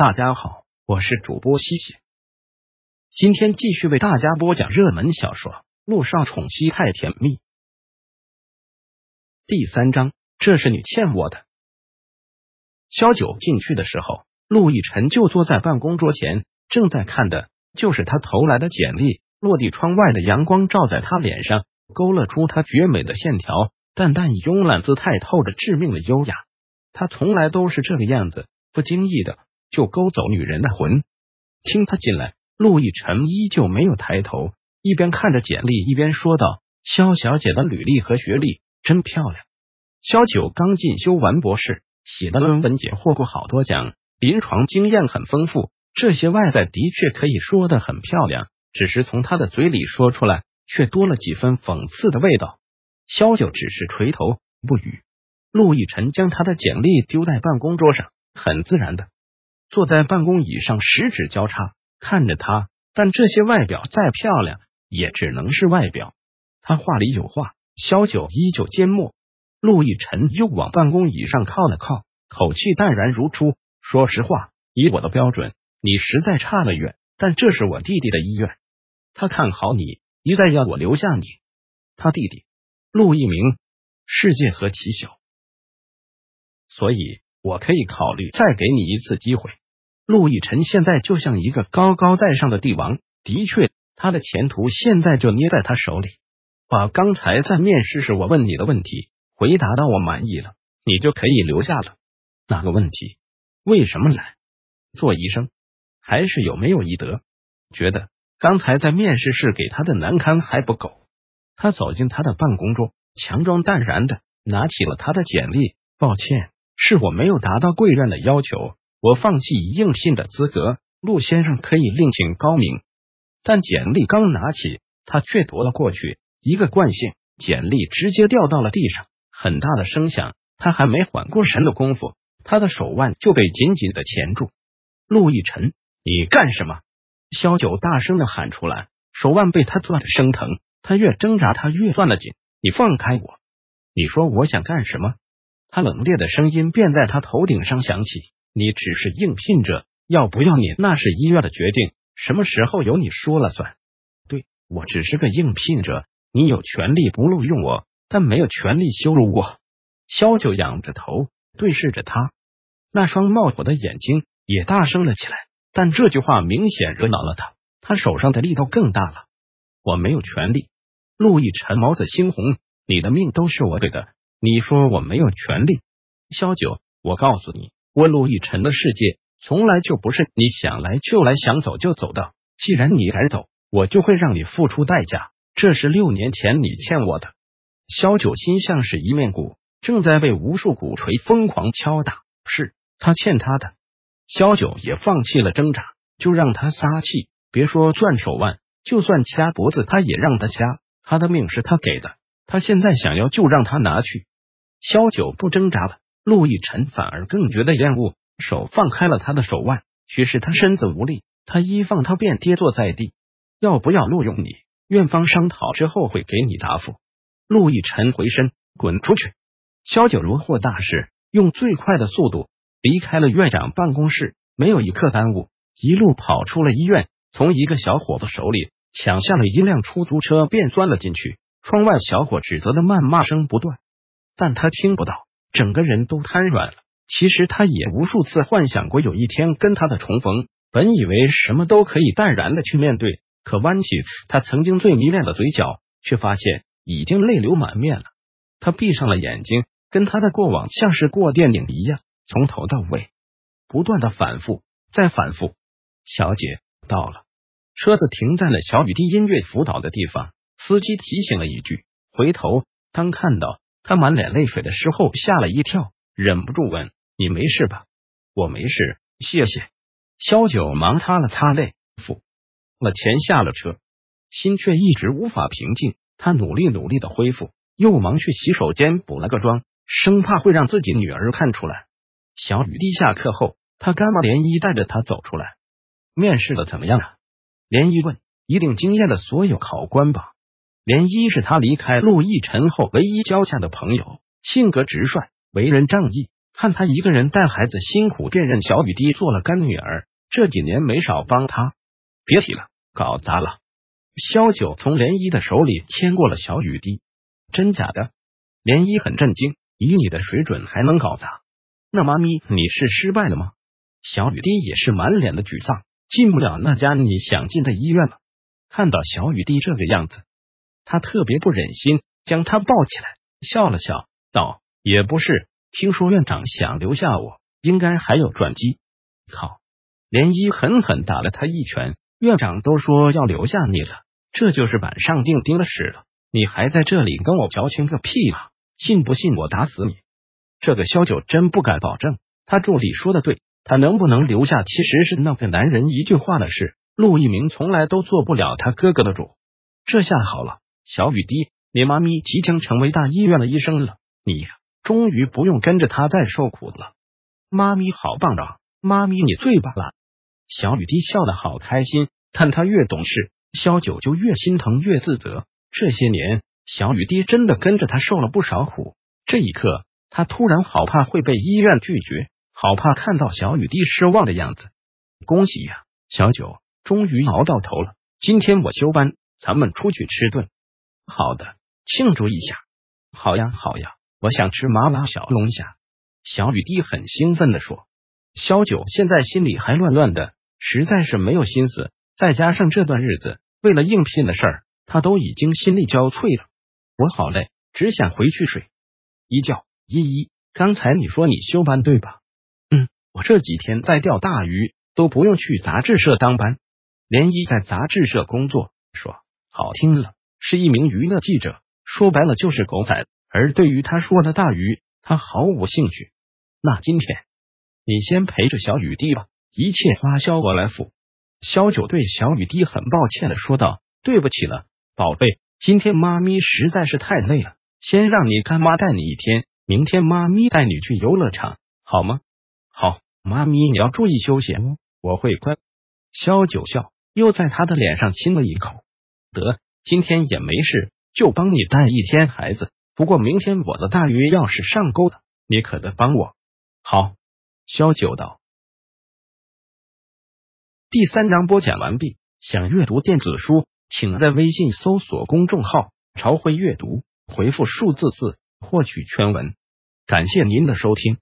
大家好，我是主播西西，今天继续为大家播讲热门小说《陆少宠妻太甜蜜》第三章。这是你欠我的。萧九进去的时候，陆亦辰就坐在办公桌前，正在看的就是他投来的简历。落地窗外的阳光照在他脸上，勾勒出他绝美的线条，淡淡慵懒姿态透着致命的优雅。他从来都是这个样子，不经意的。就勾走女人的魂。听他进来，陆亦辰依旧没有抬头，一边看着简历，一边说道：“肖小姐的履历和学历真漂亮。肖九刚进修完博士，写的论文也获过好多奖，临床经验很丰富。这些外在的确可以说的很漂亮，只是从他的嘴里说出来，却多了几分讽刺的味道。”肖九只是垂头不语。陆亦辰将他的简历丢在办公桌上，很自然的。坐在办公椅上，十指交叉看着他，但这些外表再漂亮，也只能是外表。他话里有话，萧九依旧缄默。陆亦辰又往办公椅上靠了靠，口气淡然如初：“说实话，以我的标准，你实在差了远。但这是我弟弟的意愿，他看好你，一再要我留下你。他弟弟陆一鸣，世界何其小，所以我可以考虑再给你一次机会。”陆亦辰现在就像一个高高在上的帝王，的确，他的前途现在就捏在他手里。把刚才在面试时我问你的问题回答到我满意了，你就可以留下了。哪个问题？为什么来做医生？还是有没有医德？觉得刚才在面试室给他的难堪还不够。他走进他的办公桌，强装淡然的拿起了他的简历。抱歉，是我没有达到贵院的要求。我放弃应聘的资格，陆先生可以另请高明。但简历刚拿起，他却夺了过去，一个惯性，简历直接掉到了地上，很大的声响。他还没缓过神的功夫，他的手腕就被紧紧的钳住。陆亦辰，你干什么？萧九大声的喊出来，手腕被他攥的生疼。他越挣扎，他越攥得紧。你放开我！你说我想干什么？他冷冽的声音便在他头顶上响起。你只是应聘者，要不要你那是医院的决定，什么时候由你说了算。对我只是个应聘者，你有权利不录用我，但没有权利羞辱我。萧九仰着头对视着他，那双冒火的眼睛也大声了起来。但这句话明显惹恼了他，他手上的力道更大了。我没有权利。陆亦辰眸子猩红，你的命都是我给的，你说我没有权利？萧九，我告诉你。我陆亦辰的世界从来就不是你想来就来，想走就走的。既然你敢走，我就会让你付出代价。这是六年前你欠我的。萧九心像是一面鼓，正在被无数鼓槌疯狂敲打。是他欠他的。萧九也放弃了挣扎，就让他撒气。别说攥手腕，就算掐脖子，他也让他掐。他的命是他给的，他现在想要就让他拿去。萧九不挣扎了。陆亦辰反而更觉得厌恶，手放开了他的手腕，许是他身子无力，他一放他便跌坐在地。要不要录用你？院方商讨之后会给你答复。陆亦辰回身滚出去。萧九如获大事，用最快的速度离开了院长办公室，没有一刻耽误，一路跑出了医院，从一个小伙子手里抢下了一辆出租车，便钻了进去。窗外小伙指责的谩骂声不断，但他听不到。整个人都瘫软了。其实他也无数次幻想过有一天跟他的重逢，本以为什么都可以淡然的去面对，可弯起他曾经最迷恋的嘴角，却发现已经泪流满面了。他闭上了眼睛，跟他的过往像是过电影一样，从头到尾不断的反复，再反复。小姐到了，车子停在了小雨滴音乐辅导的地方，司机提醒了一句，回头当看到。他满脸泪水的时候，吓了一跳，忍不住问：“你没事吧？”“我没事，谢谢。”萧九忙擦了擦泪，付了钱下了车，心却一直无法平静。他努力努力的恢复，又忙去洗手间补了个妆，生怕会让自己女儿看出来。小雨滴下课后，他干妈连依带着他走出来。面试的怎么样啊？连依问：“一定惊艳了所有考官吧？”连依是他离开陆亦辰后唯一交下的朋友，性格直率，为人仗义，看他一个人带孩子辛苦，便认小雨滴做了干女儿。这几年没少帮他。别提了，搞砸了。萧九从涟漪的手里牵过了小雨滴，真假的？涟漪很震惊，以你的水准还能搞砸？那妈咪，你是失败了吗？小雨滴也是满脸的沮丧，进不了那家你想进的医院了。看到小雨滴这个样子，他特别不忍心，将他抱起来，笑了笑，道：“也不是，听说院长想留下我，应该还有转机。”靠！涟漪狠狠打了他一拳。院长都说要留下你了，这就是板上钉钉的事了。你还在这里跟我矫情个屁啊！信不信我打死你？这个萧九真不敢保证，他助理说的对，他能不能留下，其实是那个男人一句话的事。陆一鸣从来都做不了他哥哥的主。这下好了，小雨滴，你妈咪即将成为大医院的医生了，你终于不用跟着他再受苦了。妈咪好棒啊，妈咪你最棒了。小雨滴笑得好开心，看他越懂事，萧九就越心疼，越自责。这些年，小雨滴真的跟着他受了不少苦。这一刻，他突然好怕会被医院拒绝，好怕看到小雨滴失望的样子。恭喜呀，小九，终于熬到头了。今天我休班，咱们出去吃顿好的，庆祝一下。好呀，好呀，我想吃麻辣小龙虾。小雨滴很兴奋的说。萧九现在心里还乱乱的。实在是没有心思，再加上这段日子为了应聘的事儿，他都已经心力交瘁了。我好累，只想回去睡一觉。依依，刚才你说你休班对吧？嗯，我这几天在钓大鱼，都不用去杂志社当班。涟漪在杂志社工作，说好听了是一名娱乐记者，说白了就是狗仔。而对于他说的大鱼，他毫无兴趣。那今天你先陪着小雨滴吧。一切花销我来付。萧九对小雨滴很抱歉的说道：“对不起了，宝贝，今天妈咪实在是太累了，先让你干妈带你一天，明天妈咪带你去游乐场，好吗？”“好，妈咪你要注意休息哦，我会乖。”萧九笑，又在他的脸上亲了一口。“得，今天也没事，就帮你带一天孩子。不过明天我的大鱼要是上钩了，你可得帮我。”“好。”萧九道。第三章播讲完毕。想阅读电子书，请在微信搜索公众号“朝晖阅读”，回复数字四获取全文。感谢您的收听。